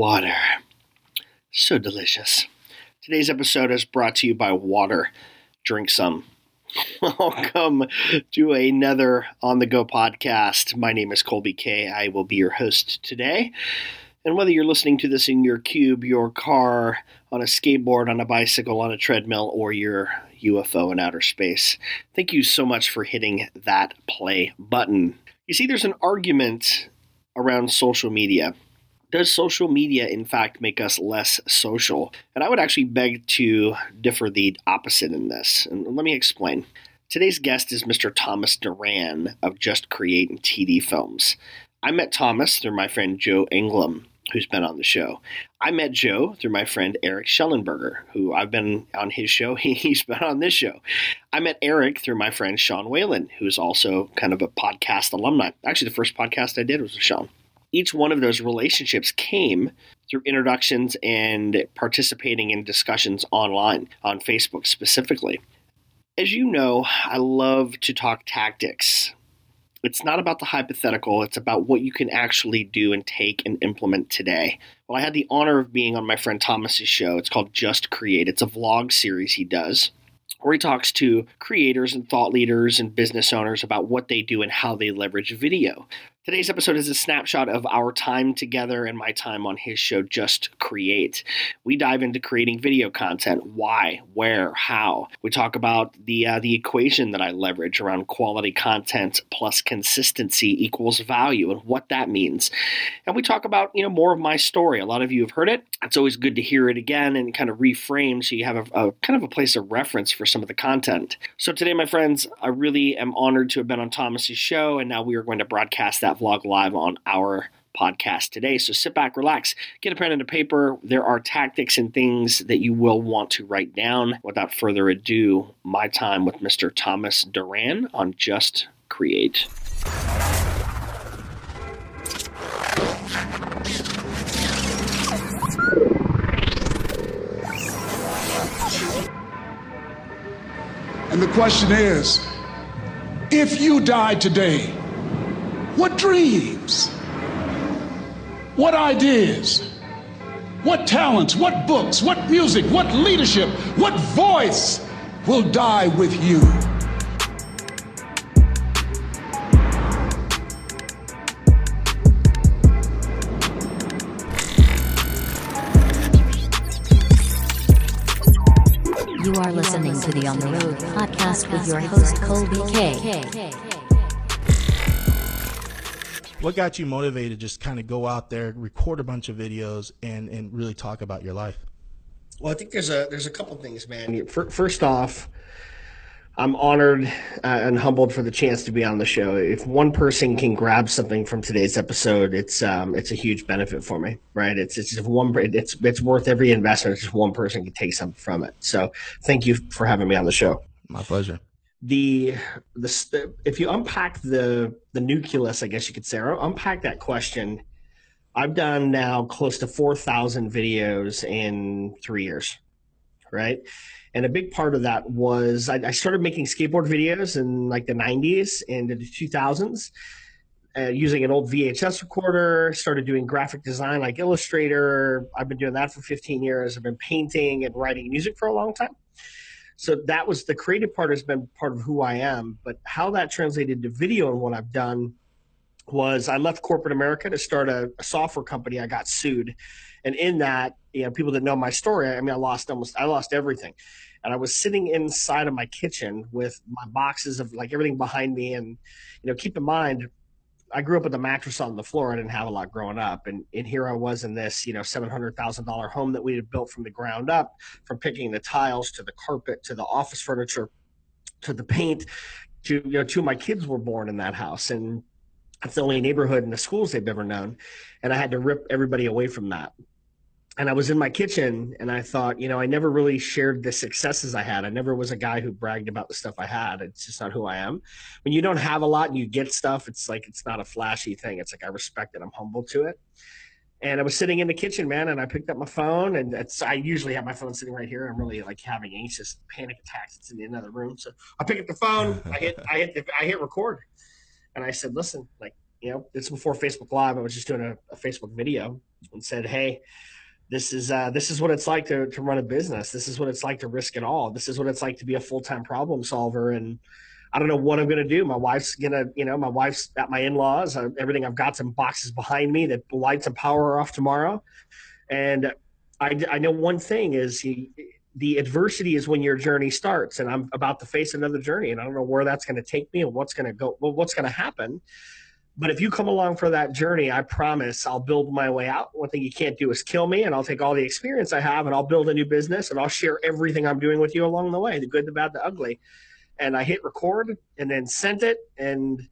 Water. So delicious. Today's episode is brought to you by water. Drink some. Welcome to another On the Go podcast. My name is Kolby Kay. I will be your host today. And whether you're listening to this in your cube, your car, on a skateboard, on a bicycle, on a treadmill, or your UFO in outer space, thank you so much for hitting that play button. You see, there's an argument around social media. Does social media, in fact, make us less social? And I would actually beg to differ the opposite in this. And let me explain. Today's guest is Mr. Thomas Duran of Just Create and TD Films. I met Thomas through my friend Joe Englam, who's been on the show. I met Joe through my friend Eric Schellenberger, who I've been on his show. He's been on this show. I met Eric through my friend Sean Whalen, who's also kind of a podcast alumni. Actually, the first podcast I did was with Sean each one of those relationships came through introductions and participating in discussions online, on Facebook specifically. As you know, I love to talk tactics. It's not about the hypothetical, it's about what you can actually do and take and implement today. Well, I had the honor of being on my friend Thomas's show. It's called Just Create. It's a vlog series he does where he talks to creators and thought leaders and business owners about what they do and how they leverage video. Today's episode is a snapshot of our time together and my time on his show, Just Create. We dive into creating video content, why, where, how. We talk about the uh, the equation that I leverage around quality content plus consistency equals value and what that means. And we talk about you know more of my story. A lot of you have heard it. It's always good to hear it again and kind of reframe so you have a, a kind of a place of reference for some of the content. So today, my friends, I really am honored to have been on Thomas's show, and now we are going to broadcast that that vlog live on our podcast today. So sit back, relax, get a pen and a paper. There are tactics and things that you will want to write down. Without further ado, my time with Mr. Thomas Duran on Just Create. And the question is if you died today, what dreams? What ideas? What talents? What books? What music? What leadership? What voice will die with you? You are listening to the On the Road podcast with your host, Kolby Kay what got you motivated to just kind of go out there, record a bunch of videos, and and really talk about your life? Well, I think there's a there's a couple things, man. First off, I'm honored uh, and humbled for the chance to be on the show. If one person can grab something from today's episode, it's um, it's a huge benefit for me, right? It's it's just one it's it's worth every investment. It's just one person can take something from it. So, thank you for having me on the show. My pleasure the the if you unpack the the nucleus, I guess you could say, unpack that question. I've done now close to four thousand videos in three years, right? And a big part of that was I, I started making skateboard videos in like the '90s and the 2000s. Uh, using an old VHS recorder, started doing graphic design like Illustrator. I've been doing that for 15 years. I've been painting and writing music for a long time so that was the creative part has been part of who I am. But how that translated to video and what I've done was I left corporate America to start a, a, software company. I got sued, and in that, you know, people that know my story, I mean, I lost almost, I lost everything, and I was sitting inside of my kitchen with my boxes of like everything behind me, and you know, keep in mind, I grew up with a mattress on the floor. I didn't have a lot growing up, and and here I was in this you know seven hundred thousand dollar home that we had built from the ground up, from picking the tiles to the carpet to the office furniture, to the paint, to you know two of my kids were born in that house, and that's the only neighborhood in the schools they've ever known, and I had to rip everybody away from that and I was in my kitchen and I thought, you know, I never really shared the successes I had. I never was a guy who bragged about the stuff I had. It's just not who I am. When you don't have a lot and you get stuff, it's like it's not a flashy thing. It's like I respect it. I'm humble to it. And I was sitting in the kitchen, man, and I picked up my phone, and it's I usually have my phone sitting right here. I'm really like having anxious panic attacks. It's in the other room, so I pick up the phone. I hit I hit the, I hit record, and I said, "Listen, like you know, it's before Facebook Live. I was just doing a, a Facebook video." and said, "Hey, this is uh, this is what it's like to to run a business. This is what it's like to risk it all. This is what it's like to be a full time problem solver." And I don't know what I'm to do. My wife's gonna, you know, my wife's at my in laws. Everything I've got some boxes behind me. that lights and power are off tomorrow, and I, I know one thing is he, the adversity is when your journey starts, and I'm about to face another journey, and I don't know where that's to take me and what's to go, well, what's to happen. But if you come along for that journey, I promise I'll build my way out. One thing you can't do is kill me, and I'll take all the experience I have and I'll build a new business and I'll share everything I'm doing with you along the way the good, the bad, the ugly. And I hit record and then sent it. And,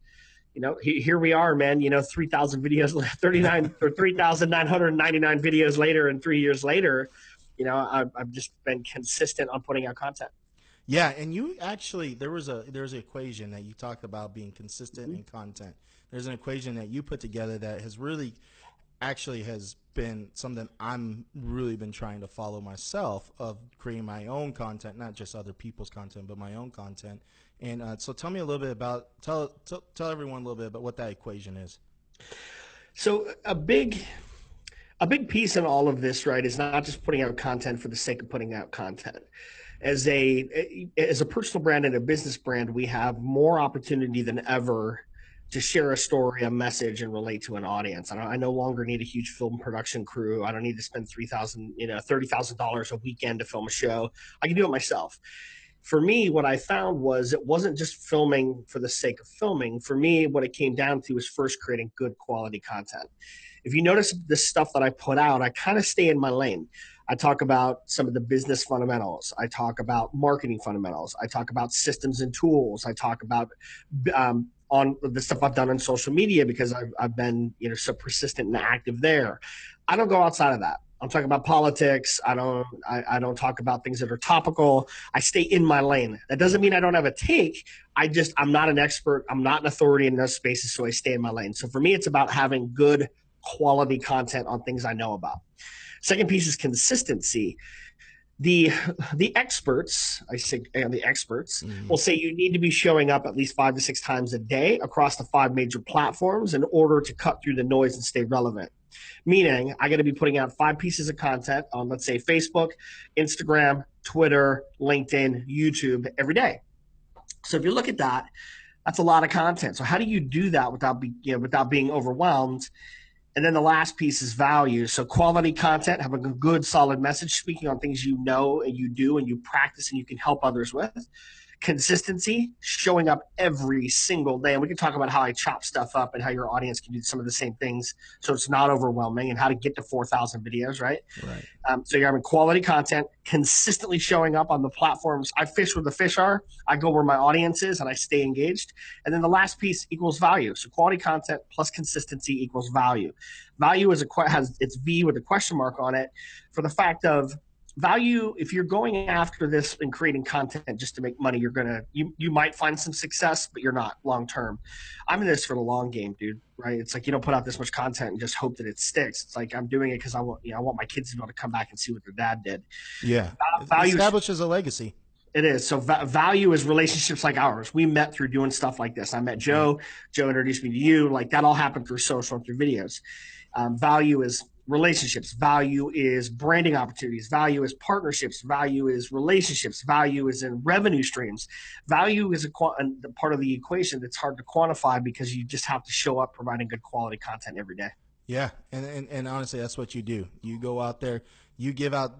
you know, here we are, man, you know, 3,000 videos, 39 or 3,999 videos later and three years later, you know, I've, I've just been consistent on putting out content. Yeah, and you actually there was a there's an equation that you talked about being consistent mm-hmm. in content there's an equation that you put together that has really actually has been something I'm really been trying to follow myself of creating my own content, not just other people's content, but my own content. And uh, so, tell me a little bit about tell, tell tell everyone a little bit about what that equation is. So a big a big piece in all of this, right, is not just putting out content for the sake of putting out content. As a as a personal brand and a business brand, we have more opportunity than ever to share a story, a message, and relate to an audience. I, I no longer need a huge film production crew. I don't need to spend three thousand, you know, thirty thousand dollars a weekend to film a show. I can do it myself. For me, what I found was it wasn't just filming for the sake of filming. For me, what it came down to was first creating good quality content. If you notice the stuff that I put out, I kind of stay in my lane. I talk about some of the business fundamentals. I talk about marketing fundamentals. I talk about systems and tools. I talk about um, on the stuff I've done on social media because I've, I've been, you know, so persistent and active there. I don't go outside of that. I'm talking about politics. I don't. I, I, don't talk about things that are topical. I stay in my lane. That doesn't mean I don't have a take. I just I'm not an expert. I'm not an authority in those spaces, so I stay in my lane. So for me, it's about having good quality content on things I know about. Second piece is consistency. The the experts i say and the experts mm-hmm. will say you need to be showing up at least five to six times a day across the five major platforms in order to cut through the noise and stay relevant. Meaning i got to be putting out five pieces of content on let's say facebook instagram twitter linkedin youtube every day. So if you look at that that's a lot of content. So how do you do that without be, you know, without being overwhelmed and then the last piece is value. So quality content, have a good solid message, speaking on things you know and you do and you practice and you can help others with consistency, showing up every single day. And we can talk about how I chop stuff up and how your audience can do some of the same things so it's not overwhelming and how to get to 4,000 videos, right? Right. Um, so you're having quality content, consistently showing up on the platforms. I fish where the fish are. I go where my audience is and I stay engaged. And then the last piece equals value. So quality content plus consistency equals value. Value is a has its V with a question mark on it for the fact of value if you're going after this and creating content just to make money you're gonna you, you might find some success but you're not long term. I'm in this for the long game dude right? It's like you don't put out this much content and just hope that it sticks. It's like i'm doing it because i want you know i want my kids to be able to come back and see what their dad did. Yeah. Value establishes a legacy. It is. So va- value is relationships like ours. We met through doing stuff like this. I met joe. Joe introduced me to you. Like that all happened through social and through videos. Um, value is relationships. Value is branding opportunities. Value is partnerships. Value is relationships. Value is in revenue streams. Value is a, a part of the equation that's hard to quantify because you just have to show up providing good quality content every day. Yeah and, and, and honestly that's what you do. You go out there you give out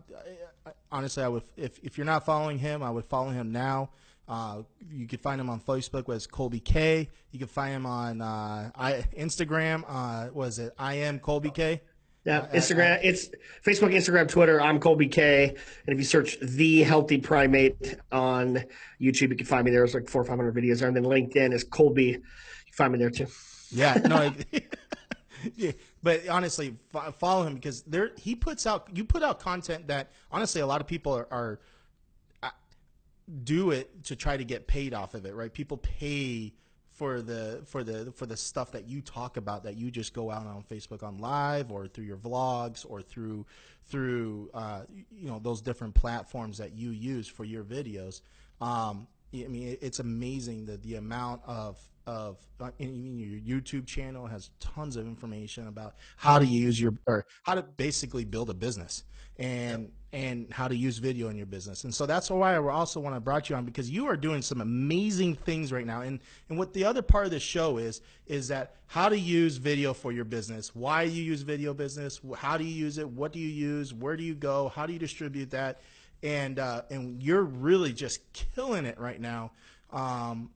honestly i would if, if you're not following him i would follow him now. Uh, you can find him on Facebook was Kolby Kay. You can find him on uh, I, Instagram. Uh, was it? I am Kolby Kay? Yeah, uh, Instagram. Uh, it's Facebook, Instagram, Twitter. I'm Kolby Kay. And if you search the Healthy Primate on YouTube, you can find me there. There's like four or five hundred videos there. And then LinkedIn is Kolby. You can find me there too. Yeah, no. yeah, but honestly, follow him because there he puts out. You put out content that honestly a lot of people are, are uh, do it to try to get paid off of it. Right? People pay for the for the for the stuff that you talk about that you just go out on Facebook on live or through your vlogs or through through uh, you know those different platforms that you use for your videos. Um, I mean, it's amazing that the amount of of uh, even your YouTube channel has tons of information about how to use your or how to basically build a business and and how to use video in your business. And so that's why I also want to brought you on because you are doing some amazing things right now. And and what the other part of the show is is that how to use video for your business, why you use video business, how do you use it, what do you use, where do you go, how do you distribute that, and uh, and you're really just killing it right now um,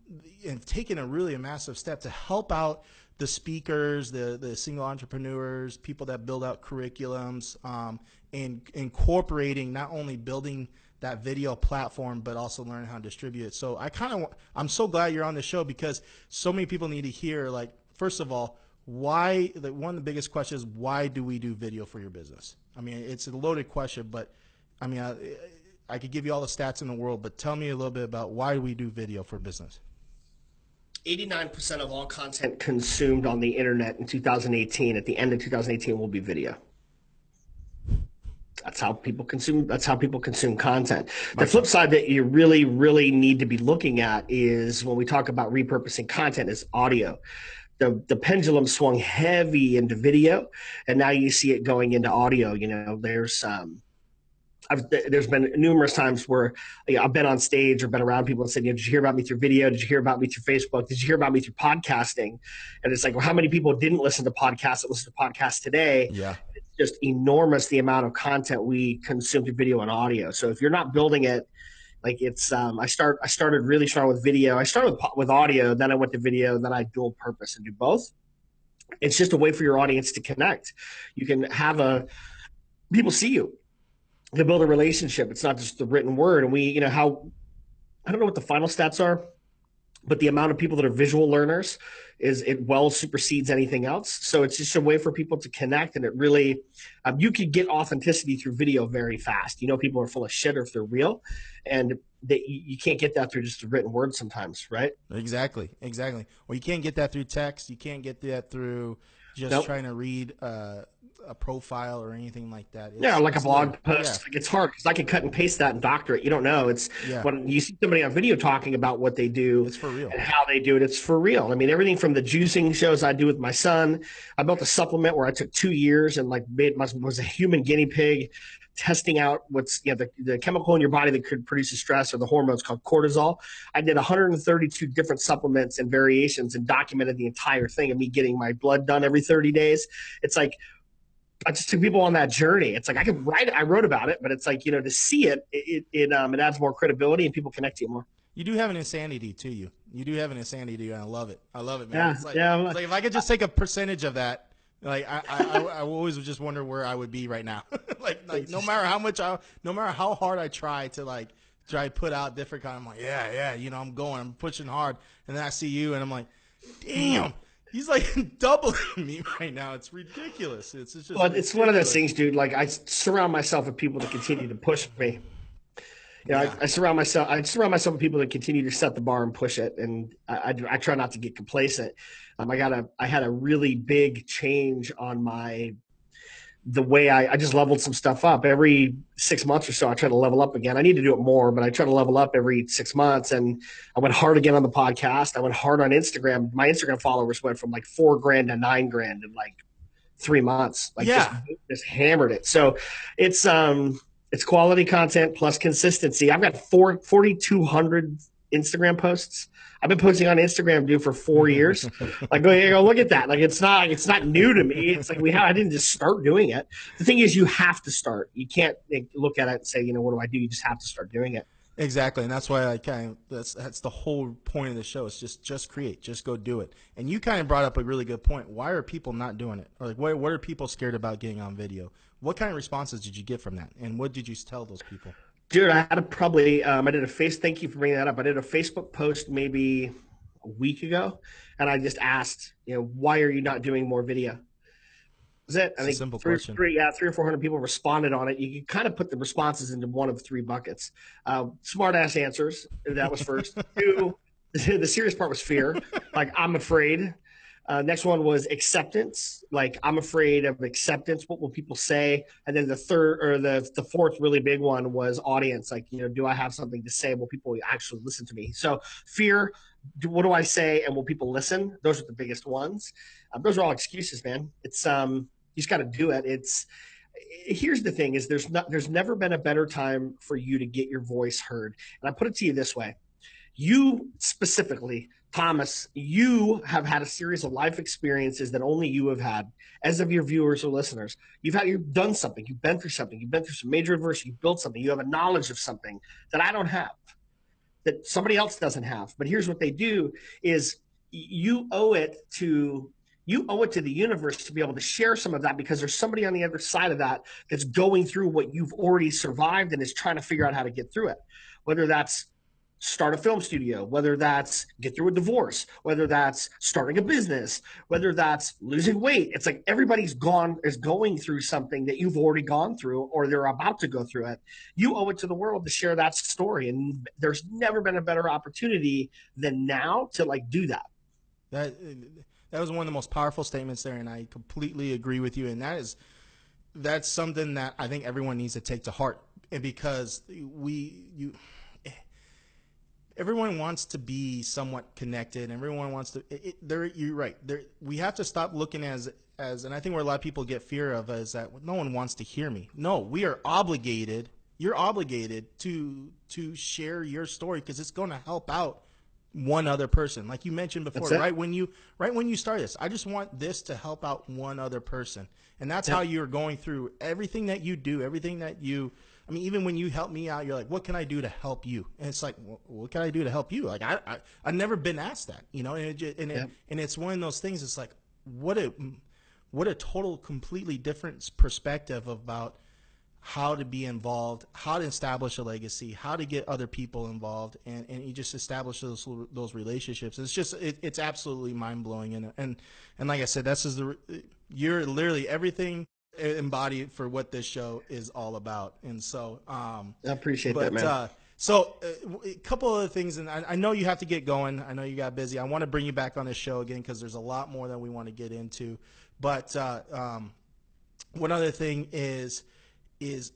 and taking a really a massive step to help out the speakers, the the single entrepreneurs, people that build out curriculums, um, and incorporating not only building that video platform, but also learning how to distribute it. So I kind of I'm so glad you're on the show because so many people need to hear like first of all why the, one of the biggest questions why do we do video for your business? I mean it's a loaded question, but I mean I, I could give you all the stats in the world, but tell me a little bit about why we do video for business. 89% of all content consumed on the internet in 2018, at the end of 2018, will be video. That's how people consume. That's how people consume content. The flip side that you really, really need to be looking at is when we talk about repurposing content is audio. The, the pendulum swung heavy into video, and now you see it going into audio. You know, there's um, I've, there's been numerous times where you know, I've been on stage or been around people and said, you know, "Did you hear about me through video? Did you hear about me through Facebook? Did you hear about me through podcasting?" And it's like, well, how many people didn't listen to podcasts that listen to podcasts today? Yeah, it's just enormous the amount of content we consume through video and audio. So if you're not building it, like it's, um, I start, I started really strong with video. I started with with audio, then I went to video, then I dual purpose and do both. It's just a way for your audience to connect. You can have a people see you to build a relationship. It's not just the written word. And we, you know, how I don't know what the final stats are, but the amount of people that are visual learners is it well supersedes anything else. So it's just a way for people to connect, and it really um, you could get authenticity through video very fast. You know, people are full of shit or if they're real, and that you can't get that through just a written word sometimes, right? Exactly, exactly. Well, you can't get that through text. You can't get that through just nope. trying to read uh, a profile or anything like that. It's, yeah, like a blog post. Yeah. Like it's hard because I can cut and paste that and doctor it. You don't know. It's yeah. when you see somebody on video talking about what they do. It's for real. And how they do it. It's for real. I mean, everything from the juicing shows I do with my son. I built a supplement where I took two years and like made was a human guinea pig testing out what's you know the, the chemical in your body that could produce stress or the hormones called cortisol. I did 132 different supplements and variations and documented the entire thing of me getting my blood done every 30 days. It's like I just took people on that journey. It's like I could write it, I wrote about it, but it's like you know to see it, it it um it adds more credibility and people connect to you more. You do have an insanity to you. You do have an insanity, to you, and I love it. I love it, man. Yeah, it's like, yeah. It's like if I could just take a percentage of that, like I, I, I, I always just wonder where I would be right now. like, like no matter how much I, no matter how hard I try to like try to put out different kind, I'm like, yeah, yeah, you know, I'm going, I'm pushing hard, and then I see you, and I'm like, damn, He's like doubling me right now. It's ridiculous. It's, it's just. Well, it's one of those things, dude. Like I surround myself with people that continue to push me. You know, yeah. I, I, surround myself. I surround myself with people that continue to set the bar and push it, and I, I, I try not to get complacent. Um, I got a. I had a really big change on my the way I, I just leveled some stuff up every six months or so. I try to level up again. I need to do it more, but I try to level up every six months. And I went hard again on the podcast. I went hard on Instagram. My Instagram followers went from like four grand to nine grand in like three months. Like yeah. just, just hammered it. So it's um it's quality content plus consistency. I've got four 4,200 Instagram posts. I've been posting on Instagram, dude, for four years. like, go, go look at that. Like, it's not, it's not new to me. It's like we have, I didn't just start doing it. The thing is, you have to start. You can't like, look at it and say, you know, what do I do? You just have to start doing it. Exactly, and that's why I kind of that's that's the whole point of the show. It's just just create, just go do it. And you kind of brought up a really good point. Why are people not doing it? Or like, what what are people scared about getting on video? What kind of responses did you get from that? And what did you tell those people? Dude, I had a probably um, I did a face. Thank you for bringing that up. I did a Facebook post maybe a week ago, and I just asked, you know, why are you not doing more video? Was it? I think simple three, question. three, yeah, three or four hundred people responded on it. You can kind of put the responses into one of three buckets. Uh, smart ass answers. That was first. Two, the serious part was fear. like I'm afraid. Uh, next one was acceptance. Like I'm afraid of acceptance. What will people say? And then the third or the the fourth really big one was audience. Like you know, do I have something to say? Will people actually listen to me? So fear. Do, what do I say? And will people listen? Those are the biggest ones. Um, those are all excuses, man. It's um, you just got to do it. It's here's the thing: is there's not there's never been a better time for you to get your voice heard. And I put it to you this way: you specifically Thomas, you have had a series of life experiences that only you have had as of your viewers or listeners. You've had you've done something, you've been through something, you've been through some major adversity, you've built something, you have a knowledge of something that I don't have, that somebody else doesn't have. But here's what they do is you owe it to you owe it to the universe to be able to share some of that because there's somebody on the other side of that that's going through what you've already survived and is trying to figure out how to get through it. Whether that's start a film studio, whether that's get through a divorce, whether that's starting a business, whether that's losing weight. It's like everybody's gone is going through something that you've already gone through or they're about to go through it. You owe it to the world to share that story. And there's never been a better opportunity than now to like do that. That that was one of the most powerful statements there and I completely agree with you and that is that's something that I think everyone needs to take to heart and because we you everyone wants to be somewhat connected. Everyone wants to. It, it, you're right. There, we have to stop looking as as, and I think where a lot of people get fear of is that no one wants to hear me. No, we are obligated. You're obligated to to share your story because it's going to help out one other person. Like you mentioned before, right when you right when you start this, I just want this to help out one other person, and that's how you're going through everything that you do, everything that you I mean, even when you help me out, you're like, what can I do to help you? And it's like, what can I do to help you? Like, I, I I've never been asked that, you know, and it, and it, and it's one of those things. It's like, what a, what a total, completely different perspective about how to be involved, how to establish a legacy, how to get other people involved, and, and you just establish those those relationships. It's just it, it's absolutely mind blowing, and and and like I said, that's is the you're literally everything embody for what this show is all about. And so, um, I appreciate but, that, man. Uh, so, uh, a couple of things, and I, I, know you have to get going. I know you got busy. I want to bring you back on this show again because there's a lot more that we want to get into. But uh, um, one other thing is, is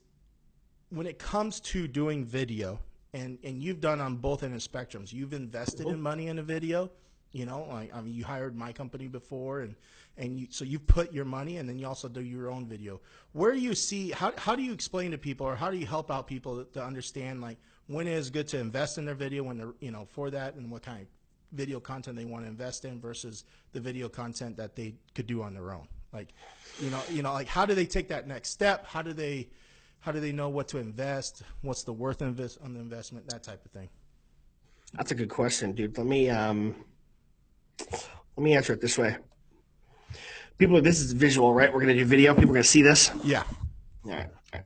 when it comes to doing video, and and you've done on both end of spectrums. You've invested in money in a video. You know, like I mean, you hired my company before, and and you, so you put your money and then you also do your own video. Where you see how, how do you explain to people or how do you help out people to understand like when it is good to invest in their video when they're you know for that and what kind of video content they want to invest in versus the video content that they could do on their own? Like you know you know like how do they take that next step? How do they how do they know what to invest? What's the worth invest on the investment? That type of thing. That's a good question dude. Let me um let me answer it this way people, this is visual, right? We're going to do video. People are going to see this. Yeah. All right. All right.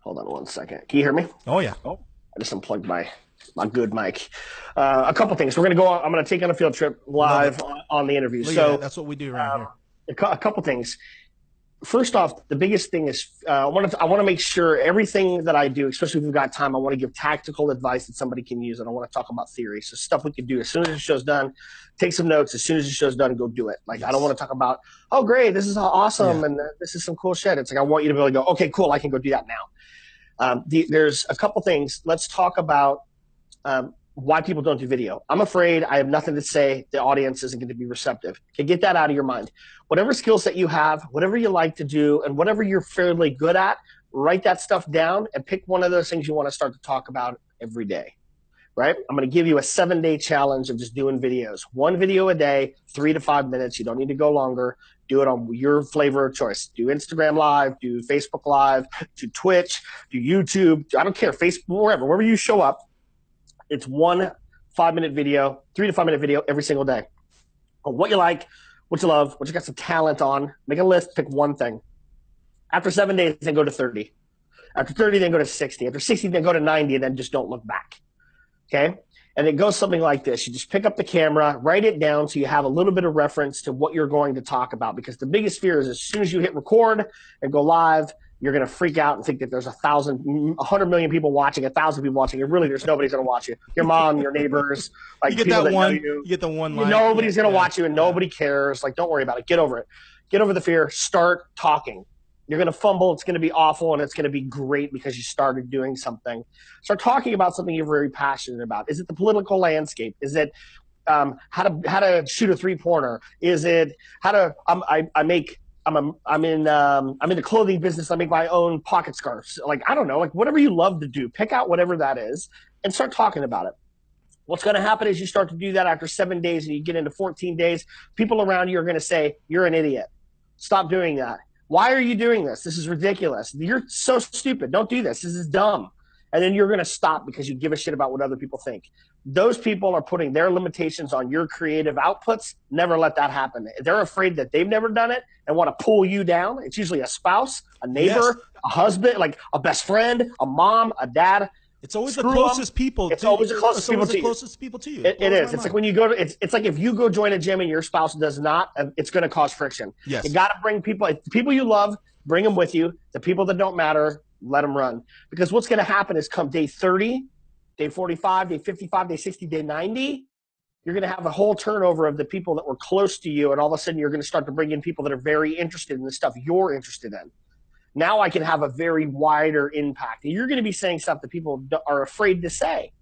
Hold on one second. Can you hear me? Oh yeah. Oh, I just unplugged my my good mic. Uh, a couple things. We're going to go. On, I'm going to take on a field trip live on, on, the interview. Look so that's what we do right um, here. A, a couple things first off, the biggest thing is uh, I want to I want to make sure everything that I do, especially if we've got time, I want to give tactical advice that somebody can use, and I don't want to talk about theory. So stuff we can do as soon as the show's done, take some notes. As soon as the show's done, go do it. Like yes. I don't want to talk about oh great, this is awesome, yeah. and uh, this is some cool shit. It's like I want you to be able to go okay, cool, I can go do that now. Um, the, there's a couple things. Let's talk about um, why people don't do video. I'm afraid I have nothing to say. The audience isn't going to be receptive. Okay, get that out of your mind. Whatever skill set you have, whatever you like to do, and whatever you're fairly good at, write that stuff down and pick one of those things you want to start to talk about every day. Right? I'm going to give you a seven day challenge of just doing videos. One video a day, three to five minutes. You don't need to go longer. Do it on your flavor of choice. Do Instagram Live, do Facebook Live, do Twitch, do YouTube. I don't care. Facebook, wherever, wherever you show up it's one five minute video, three to five minute video every single day. On what you like, what you love, what you got some talent on. Make a list, pick one thing. After seven days, then go to 30. After 30, then go to 60. After 60, then go to 90, and then just don't look back. Okay? And it goes something like this. You just pick up the camera, write it down so you have a little bit of reference to what you're going to talk about. Because the biggest fear is as soon as you hit record and go live, you're going to freak out and think that there's a thousand, a hundred million people watching, a thousand people watching, and really there's nobody's going to watch you. Your mom, your neighbors, like you get people that, that one. know you. You get the one line. Nobody's going to Yeah. watch you, and nobody cares. Like, don't worry about it. Get over it. Get over the fear. Start talking. You're going to fumble. It's going to be awful, and it's going to be great because you started doing something. Start talking about something you're very passionate about. Is it the political landscape? Is it um, how to how to shoot a three pointer? Is it how to um, I I make I'm a, I'm in um, I'm in the clothing business. I make my own pocket scarves. Like I don't know, like whatever you love to do, pick out whatever that is and start talking about it. What's going to happen is you start to do that after seven days and you get into 14 days. People around you are going to say, You're an idiot. Stop doing that. Why are you doing this? This is ridiculous. You're so stupid. Don't do this. This is dumb. And then you're going to stop because you give a shit about what other people think. Those people are putting their limitations on your creative outputs. Never let that happen. They're afraid that they've never done it and want to pull you down. It's usually a spouse, a neighbor, Yes. a husband, like a best friend, a mom, a dad. It's always the Screw 'em. closest people. It's to always the you. closest people always to the you. closest people to you. It, it is. It's like when you go to it's it's like if you go join a gym and your spouse does not, uh, it's going to cause friction. Yes. You got to bring people, the people you love, bring them with you. The people that don't matter, let them run. Because what's going to happen is come day 30, day 45, day 55, day 60, day 90, you're going to have a whole turnover of the people that were close to you. And all of a sudden, you're going to start to bring in people that are very interested in the stuff you're interested in. Now I can have a very wider impact. And you're going to be saying stuff that people are afraid to say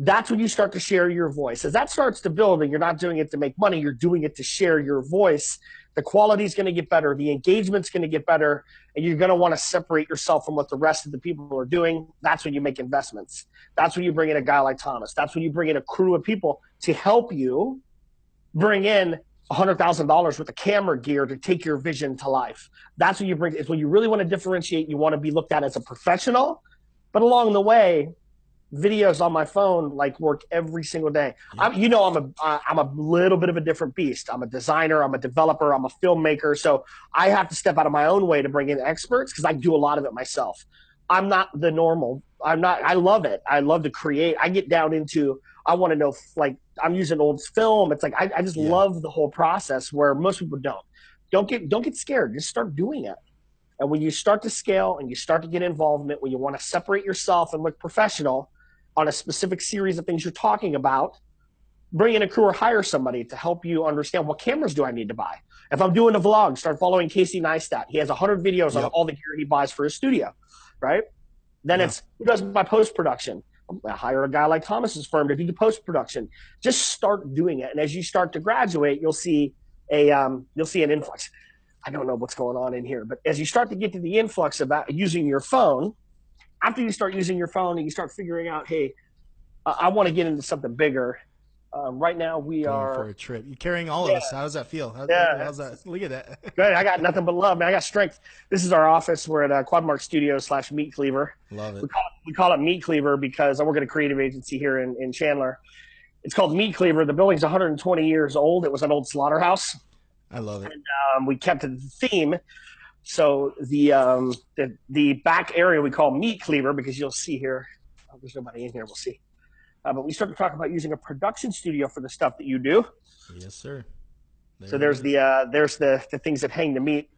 that's when you start to share your voice. As that starts to build, and you're not doing it to make money, you're doing it to share your voice. The quality is going to get better, the engagement's going to get better, and you're going to want to separate yourself from what the rest of the people are doing. That's when you make investments. That's when you bring in a guy like Thomas. That's when you bring in a crew of people to help you bring in $100,000 with of camera gear to take your vision to life. That's when you bring, it's when you really want to differentiate. You want to be looked at as a professional, but along the way, videos on my phone like work every single day. I'm, you know, I'm a I'm a little bit of a different beast. I'm a designer. I'm a developer. I'm a filmmaker. So I have to step out of my own way to bring in experts because I do a lot of it myself. I'm not the normal. I'm not. I love it. I love to create. I get down into. I want to know like I'm using old film. It's like I, I just Yeah. love the whole process where most people don't. Don't get don't get scared. Just start doing it. And when you start to scale and you start to get involvement, when you want to separate yourself and look professional on a specific series of things you're talking about, bring in a crew or hire somebody to help you understand what cameras do I need to buy. If I'm doing a vlog, start following Casey Neistat. He has 100 videos on all the gear he buys for his studio, right? Then Yeah. it's who does my post production? I hire a guy like Thomas's firm to do the post production. Just start doing it, and as you start to graduate, you'll see a um, you'll see an influx. I don't know what's going on in here, but as you start to get to the influx about using your phone, after you start using your phone and you start figuring out, hey, I, I want to get into something bigger. Um, right now we Going are for a trip. You're carrying all Yeah. of us. How does that feel? How, Yeah. How's that? Look at that. good. I got nothing but love, man. I got strength. This is our office. We're at uh, Quadmark Studios slash Meat Cleaver. Love it. We call it, we call it Meat Cleaver because I work at a creative agency here in, in Chandler. It's called Meat Cleaver. The building's 120 years old. It was an old slaughterhouse. I love it. Um, we kept the theme. So the, um, the the back area we call Meat Cleaver because you'll see here. Oh, there's nobody in here. We'll see. Uh, but we start to talk about using a production studio for the stuff that you do. Yes, sir. There So there's is. the uh, there's the the things that hang the meat.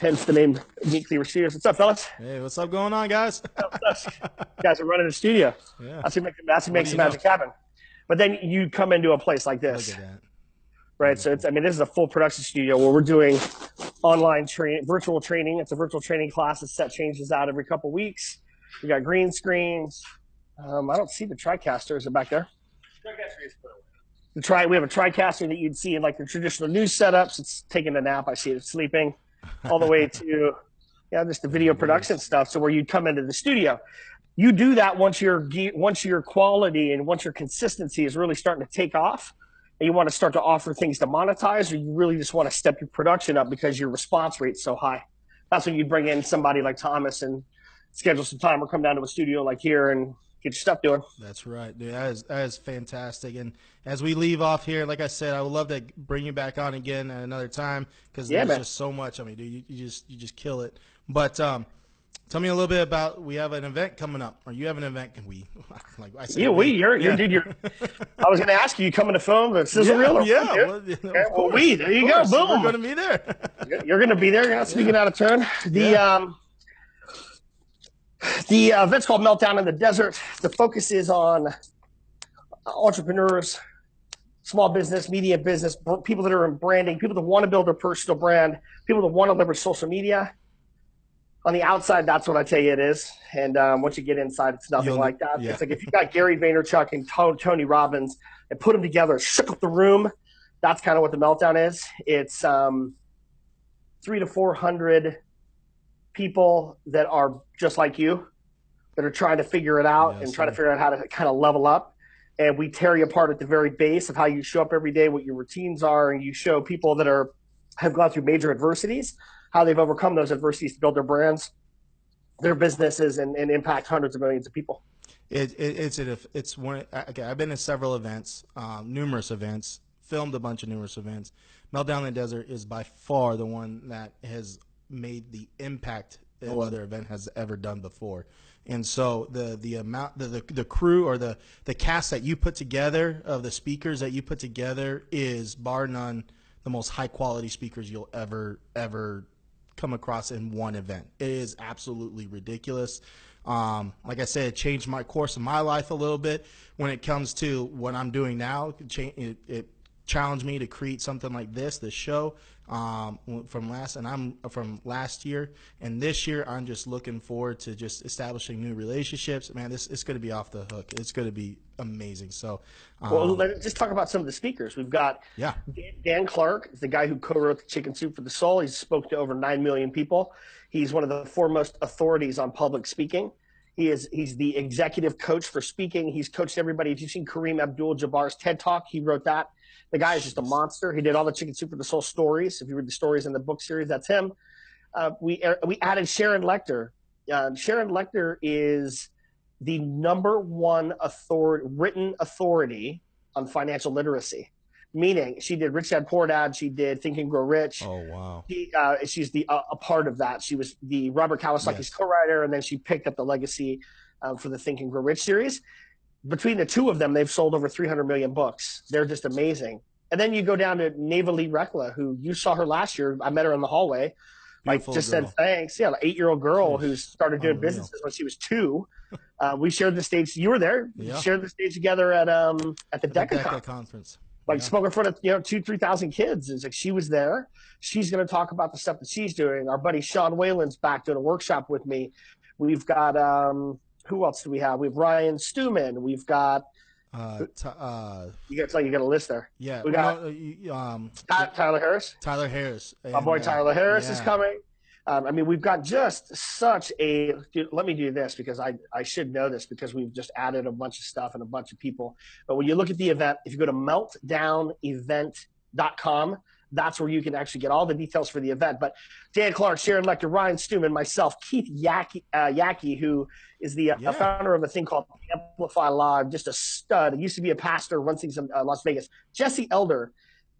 Hence the name Meat Cleaver Studios. What's up, fellas? Hey, what's up going on, guys? You guys are running a studio. yeah. That's who make that's What makes the magic happen. But then you come into a place like Look this, at that. right? So it's I mean this is a full production studio where we're doing online train virtual training. It's a virtual training class. The set changes out every couple weeks. We got green screens. Um, I don't see the TriCaster. Is it back there? The tri we have a TriCaster that you'd see in like the traditional news setups. It's taking a nap. I see it sleeping. All the way to yeah, just the video production stuff. So where you'd come into the studio, you do that once your once your quality and once your consistency is really starting to take off, you want to start to offer things to monetize, or you really just want to step your production up because your response rate's so high. That's when you bring in somebody like Thomas and schedule some time or come down to a studio like here and get your stuff doing. That's right, dude. That is that is fantastic. And as we leave off here, like I said, I would love to bring you back on again at another time because Yeah, there's man. just so much. I mean, dude, you, you just you just kill it. But um, tell me a little bit about. We have an event coming up, or you have an event? Can we? Like I said, Yeah, we, you're, you're, dude, you're. I was going to ask you, you coming to film the sizzle yeah, reel? yeah. well, yeah, Okay, well, we, there you go, course. We're boom. going to be there. You're going to be there. You're not speaking out of turn. The Yeah. um, The uh, event's called Meltdown in the Desert. The focus is on entrepreneurs, small business, media business, people that are in branding, people that want to build their personal brand, people that want to leverage social media. On the outside, that's what I tell you it is, and um, once you get inside, it's nothing You'll- like that. yeah. It's like if you got Gary Vaynerchuk and Tony Robbins and put them together, shook up the room. That's kind of what the meltdown is. It's um, three to four hundred people that are just like you, that are trying to figure it out and trying to figure out how to kind of level up. And we tear you apart at the very base of how you show up every day, what your routines are, and you show people that are have gone through major adversities, how they've overcome those adversities to build their brands, their businesses, and, and impact hundreds of millions of people. It, it, it's it, it's one. Okay, I've been to several events, um, numerous events, filmed a bunch of numerous events. Meltdown in the Desert is by far the one that has made the impact no other event has ever done before. And so the the amount the, the the crew or the the cast that you put together of the speakers that you put together is bar none the most high quality speakers you'll ever ever come across in one event. It is absolutely ridiculous. Um, like I said, it changed my course of my life a little bit when it comes to what I'm doing now. It, it, it challenged me to create something like this, this show um, from last, and I'm from last year, and this year I'm just looking forward to just establishing new relationships. Man, this it's going to be off the hook. It's going to be amazing. So, um, Well, let's just talk about some of the speakers. We've got yeah, Dan- Dan Clark is the guy who co-wrote the Chicken Soup for the Soul. He's spoke to over nine million people. He's one of the foremost authorities on public speaking. He is he's the executive coach for speaking. He's coached everybody. If you've seen Kareem Abdul-Jabbar's TED Talk, he wrote that. The guy is just a monster. He did all the Chicken Soup for the Soul stories. If you read the stories in the book series, that's him. Uh, we we added Sharon Lechter. Uh, Sharon Lechter is the number one author- written authority on financial literacy meaning she did Rich Dad Poor Dad, she did Think and Grow Rich. oh wow, She, uh, she's the uh, a part of that. She was the Robert Kiyosaki's Yes. co-writer, and then she picked up the legacy um, for the Think and Grow Rich series. Between the two of them, they've sold over 300 million books. They're just amazing. And then you go down to Neva Lee Rekla, who you saw her last year. I met her in the hallway. Like just girl. said thanks. Yeah, an eight-year-old girl who started doing unreal. businesses when she was two. Uh, we shared the stage. You were there. We Yeah. shared the stage together at um at the The DECA DECA conference conference. Like Yeah. spoke in front of you know two three thousand kids. is like she was there. She's going to talk about the stuff that she's doing. Our buddy Sean Whalen's back doing a workshop with me. We've got um who else do we have? We have Ryan Stewman. We've got Uh, t- uh, you got to like you got a list there. yeah, We got- no, uh, um, Ty- Tyler Harris. Tyler Harris. My boy Tyler Harris is coming. Um, I mean, we've got just such a. Dude, let me do this because I, I should know this because we've just added a bunch of stuff and a bunch of people. But when you look at the event, if you go to meltdownevent.com, that's where you can actually get all the details for the event. But Dan Clark, Sharon Lechter, Ryan Stewman, myself, Keith Yackey, uh, Yackey who is the uh, Yeah. founder of a thing called Amplify Live, just a stud. He used to be a pastor, runs things in uh, Las Vegas. Jesse Elder,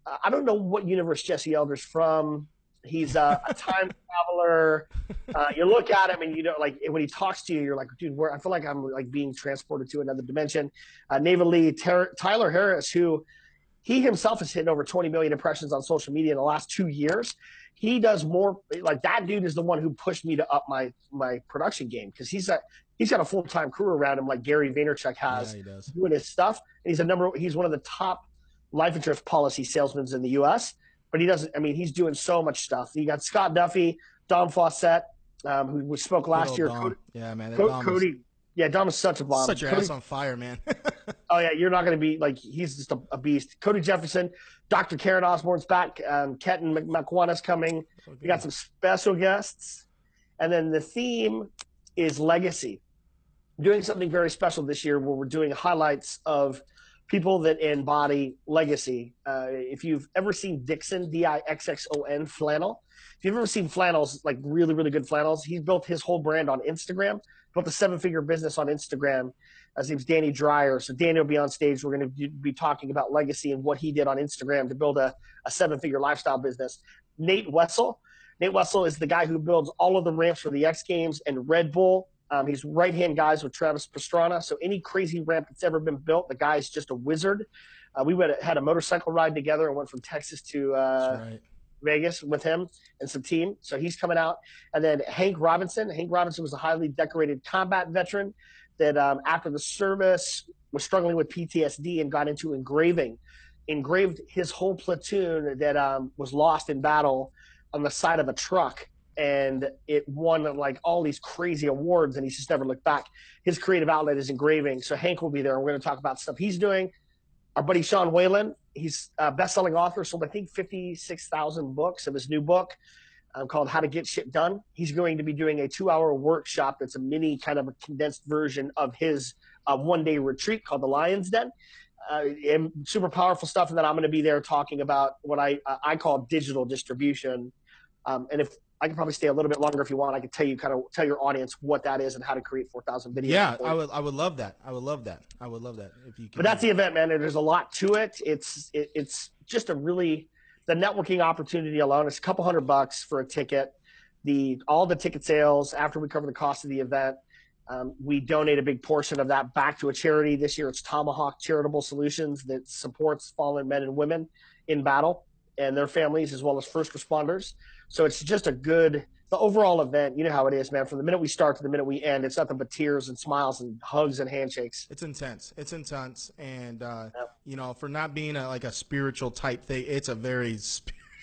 uh, I don't know what universe Jesse Elder's from. He's a, a time traveler. Uh, you look at him and you know, like when he talks to you, you're like, dude, where I feel like I'm like being transported to another dimension. Uh, Lee, Ter- Tyler Harris, who he himself has hit over 20 million impressions on social media in the last two years. He does more like that dude is the one who pushed me to up my my production game because he's a he's got a full time crew around him like Gary Vaynerchuk has Yeah, he does. doing his stuff. And he's a number. He's one of the top life insurance policy salesmen in the U.S. But he doesn't. I mean, he's doing so much stuff. You got Scott Duffy, Dom Fawcett, um, who we spoke last year. Cody, yeah, man. Co- Dom is- Cody, yeah, Dom is such a bomb. Set your Cody, ass on fire, man. Oh yeah, you're not going to be like he's just a, a beast. Cody Jefferson, Dr. Karen Osborne's back. Um, Ketan Mc- McWana's coming. We got some special guests, and then the theme is legacy. Doing something very special this year, where we're doing highlights of people that embody legacy. Uh, if you've ever seen Dixxon, D I X X O N flannel, if you've ever seen flannels, like really really good flannels, he's built his whole brand on Instagram. Built a seven figure business on Instagram. His name's Danny Dreyer. So Danny will be on stage. We're going to be talking about legacy and what he did on Instagram to build a, a seven figure lifestyle business. Nate Wessel. Nate Wessel is the guy who builds all of the ramps for the X Games and Red Bull. Um, he's right hand guys with Travis Pastrana. So any crazy ramp that's ever been built, the guy's just a wizard. Uh, we went had a motorcycle ride together and went from Texas to uh, right. Vegas with him and some team. So he's coming out. And then Hank Robinson. Hank Robinson was a highly decorated combat veteran that um, after the service was struggling with PTSD and got into engraving. Engraved his whole platoon that um, was lost in battle on the side of a truck and it won like all these crazy awards and he's just never looked back. His creative outlet is engraving so hank will be there and we're going to talk about stuff he's doing. Our buddy sean whalen he's a best-selling author sold i think 56000 books of his new book um, called how to get shit done. He's going to be doing a two-hour workshop that's a mini kind of a condensed version of his uh, one-day retreat called the lions den. Uh, and super powerful stuff and then i'm going to be there talking about what i i call digital distribution. Um, and if I can probably stay a little bit longer if you want. I can tell you kind of tell your audience what that is and how to create four thousand videos. Yeah, I would. I would love that. I would love that. I would love that if you. Can but that's the event, man. There's a lot to it. It's it, it's just a really the networking opportunity alone. It's a couple hundred bucks for a ticket. The all the ticket sales after we cover the cost of the event. Um, we donate a big portion of that back to a charity. This year, it's Tomahawk Charitable Solutions that supports fallen men and women in battle and their families, as well as first responders. So it's just a good the overall event. You know how it is, man. From the minute we start to the minute we end, it's nothing but tears and smiles and hugs and handshakes. It's intense. It's intense, and uh, yep. you know, for not being a, like a spiritual type thing, it's a very.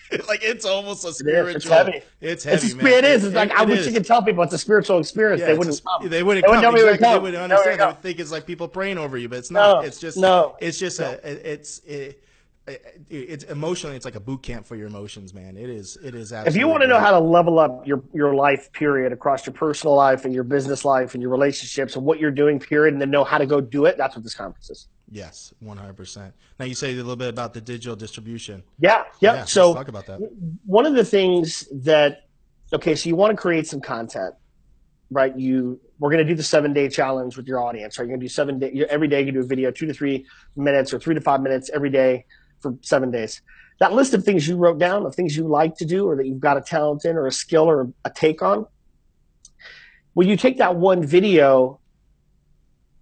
like it's almost a spiritual. It it's heavy. It's heavy, it's, man. It is. It's like it, I wish you could tell people it's a spiritual experience. Yeah, they, wouldn't a, they wouldn't. They wouldn't. Come. Exactly. They wouldn't understand. They would think it's like people praying over you, but it's not. No, it's just. No. It's just no. a. It's. It, it's emotionally it's like a boot camp for your emotions man. It is it is absolutely if you want to know how to level up your your life period across your personal life and your business life and your relationships and what you're doing period and then know how to go do it that's what this conference is. Yes 100% now you say a little bit about the digital distribution. Yeah yeah, yeah so talk about that. one of the things that okay so you want to create some content right? You we're going to do the seven day challenge with your audience right? You're going to do seven day every day you do a video two to three minutes or three to five minutes every day for seven days. That list of things you wrote down, of things you like to do, or that you've got a talent in, or a skill, or a take on, when you take that one video,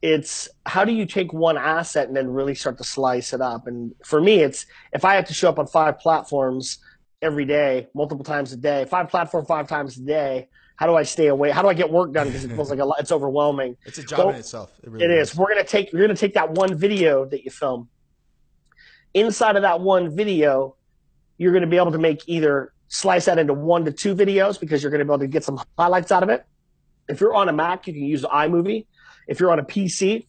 it's how do you take one asset and then really start to slice it up? And for me, it's if I have to show up on five platforms every day, multiple times a day, five platform five times a day, how do I stay away? How do I get work done? Because it feels like a lot, it's overwhelming. It's a job so, in itself. It, really it is. is. We're gonna take you're gonna take that one video that you film, inside of that one video, you're going to be able to make either slice that into one to two videos because you're going to be able to get some highlights out of it. If you're on a Mac, you can use iMovie. If you're on a PC,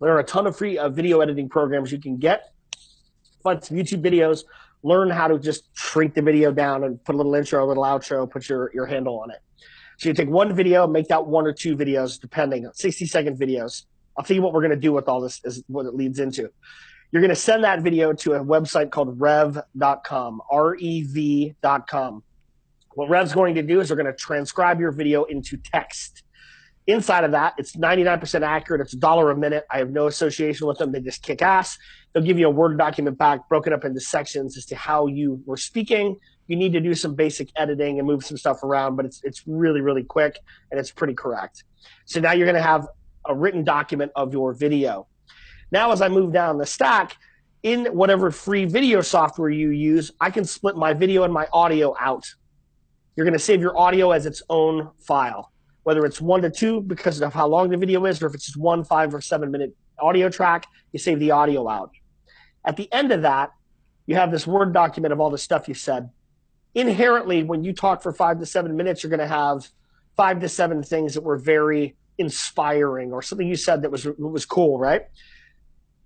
there are a ton of free uh, video editing programs you can get. Find some YouTube videos, learn how to just shrink the video down and put a little intro, a little outro, put your, your handle on it. So you take one video, make that one or two videos, depending, 60 second videos. I'll tell you what we're going to do with all this is what it leads into. You're going to send that video to a website called rev.com, R-E-V.com. What Rev's going to do is they're going to transcribe your video into text. Inside of that, it's 99% accurate. It's a dollar a minute. I have no association with them. They just kick ass. They'll give you a Word document back broken up into sections as to how you were speaking. You need to do some basic editing and move some stuff around, but it's, it's really, really quick and it's pretty correct. So now you're going to have a written document of your video. Now, as I move down the stack, in whatever free video software you use, I can split my video and my audio out. You're going to save your audio as its own file, whether it's one to two because of how long the video is, or if it's just one, five, or seven minute audio track, you save the audio out. At the end of that, you have this Word document of all the stuff you said. Inherently, when you talk for five to seven minutes, you're going to have five to seven things that were very inspiring or something you said that was was cool, right?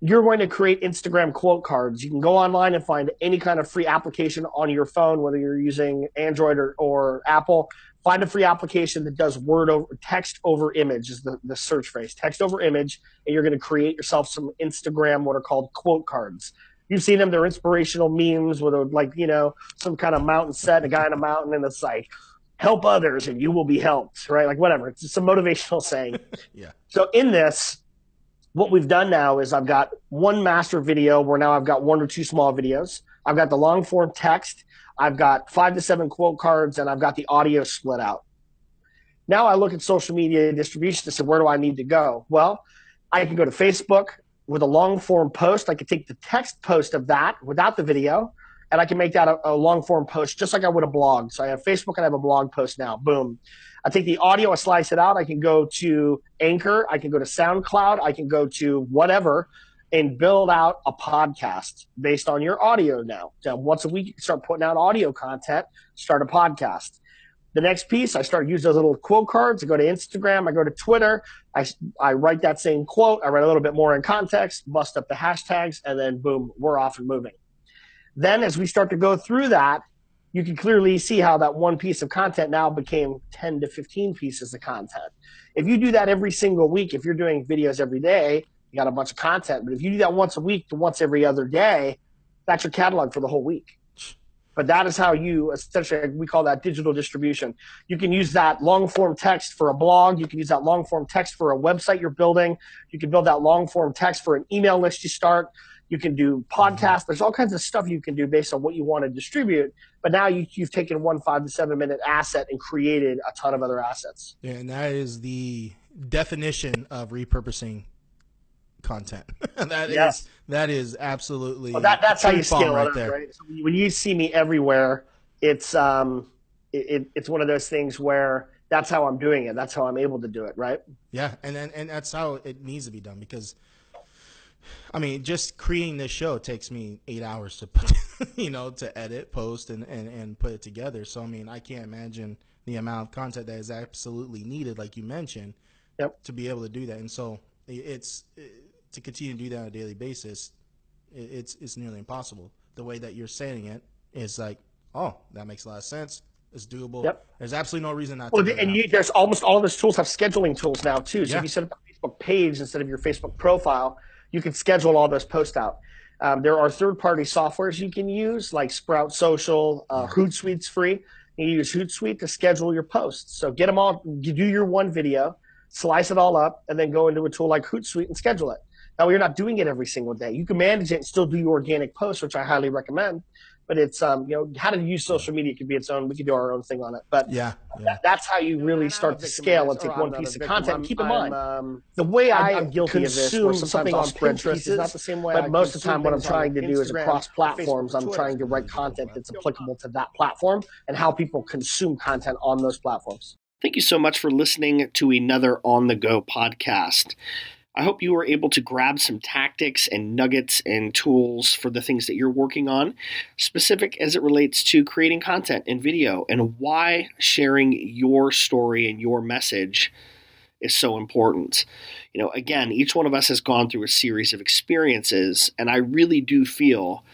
You're going to create Instagram quote cards. You can go online and find any kind of free application on your phone, whether you're using Android or, or Apple. Find a free application that does word over text over image is the, the search phrase. Text over image, and you're going to create yourself some Instagram what are called quote cards. You've seen them; they're inspirational memes with a, like you know some kind of mountain set, a guy on a mountain, and it's like help others and you will be helped, right? Like whatever. It's just a motivational saying. yeah. So in this, what we've done now is I've got one master video where now I've got one or two small videos. I've got the long form text. I've got five to seven quote cards and I've got the audio split out. Now I look at social media distribution to say, where do I need to go? Well, I can go to Facebook with a long form post. I can take the text post of that without the video, and I can make that a, a long form post just like I would a blog. So I have Facebook and I have a blog post now. Boom. I take the audio, I slice it out. I can go to Anchor, I can go to SoundCloud, I can go to whatever and build out a podcast based on your audio now. So once a week, you start putting out audio content, start a podcast. The next piece, I start using those little quote cards. I go to Instagram, I go to Twitter, I, I write that same quote, I write a little bit more in context, bust up the hashtags, and then boom, we're off and moving. Then as we start to go through that, you can clearly see how that one piece of content now became 10 to 15 pieces of content. If you do that every single week, if you're doing videos every day, you got a bunch of content. But if you do that once a week to once every other day, that's your catalog for the whole week. But that is how you essentially we call that digital distribution. You can use that long form text for a blog. You can use that long form text for a website you're building. You can build that long form text for an email list you start. You can do podcasts. There's all kinds of stuff you can do based on what you want to distribute. But now you, you've taken one five to seven minute asset and created a ton of other assets. Yeah, and that is the definition of repurposing content. that Yes. is- that is absolutely Well, that, that's how you scale right up, there. right? So when you- see me everywhere, it's um, it, it, it's one of those things where that's how I'm doing it. That's how I'm able to do it, right? Yeah, and and, and that's how it needs to be done because, I mean, just creating this show takes me eight hours to put, you know, to edit, post, and, and and put it together. So I mean, I can't imagine the amount of content that is absolutely needed, like you mentioned, Yep. to be able to do that. And so it's to continue to do that on a daily basis. It's it's nearly impossible. The way that you're saying it is like, oh, that makes a lot of sense. It's doable. Yep. There's absolutely no reason not Well, to. and you, there's almost all of those tools have scheduling tools now too. So Yeah. if you set up a Facebook page instead of your Facebook profile, you can schedule all those posts out. Um, there are third-party softwares you can use, like Sprout Social, uh, Hootsuite's free. You use Hootsuite to schedule your posts. So get them all. You do your one video, slice it all up, and then go into a tool like Hootsuite and schedule it. Now you're not doing it every single day. You can manage it and still do your organic posts, which I highly recommend. But it's um, you know how to use social media could be its own. We could do our own thing on it. But yeah, yeah. that, that's how you really start to scale and take one piece of content. Keep in mind, um, the way I I'm guilty of this, where sometimes something I'll on spread Pinterest is not the same way. but I most of the time what I'm trying to do is across platforms, Facebook, I'm trying to write content that's applicable to that platform and how people consume content on those platforms. Thank you so much for listening to another On the Go podcast. I hope you were able to grab some tactics and nuggets and tools for the things that you're working on, specific as it relates to creating content and video and why sharing your story and your message is so important. You know, again, each one of us has gone through a series of experiences, and I really do feel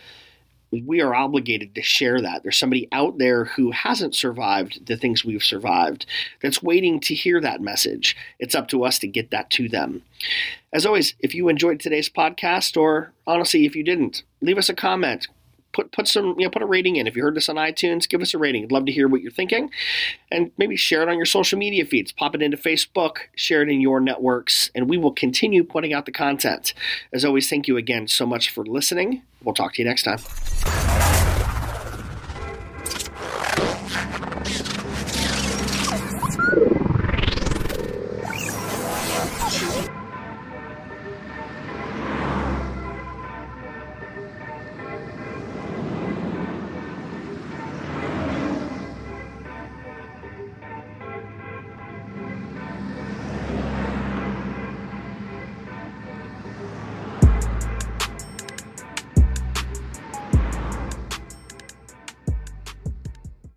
we are obligated to share that. There's somebody out there who hasn't survived the things we've survived that's waiting to hear that message. It's up to us to get that to them. As always, if you enjoyed today's podcast, or honestly, if you didn't, leave us a comment. Put, put some you know put a rating in. If you heard this on iTunes give us a rating. I'd love to hear what you're thinking. And maybe share it on your social media feeds. Pop it into Facebook share it in your networks and we will continue putting out the content. As always thank you again so much for listening. We'll talk to you next time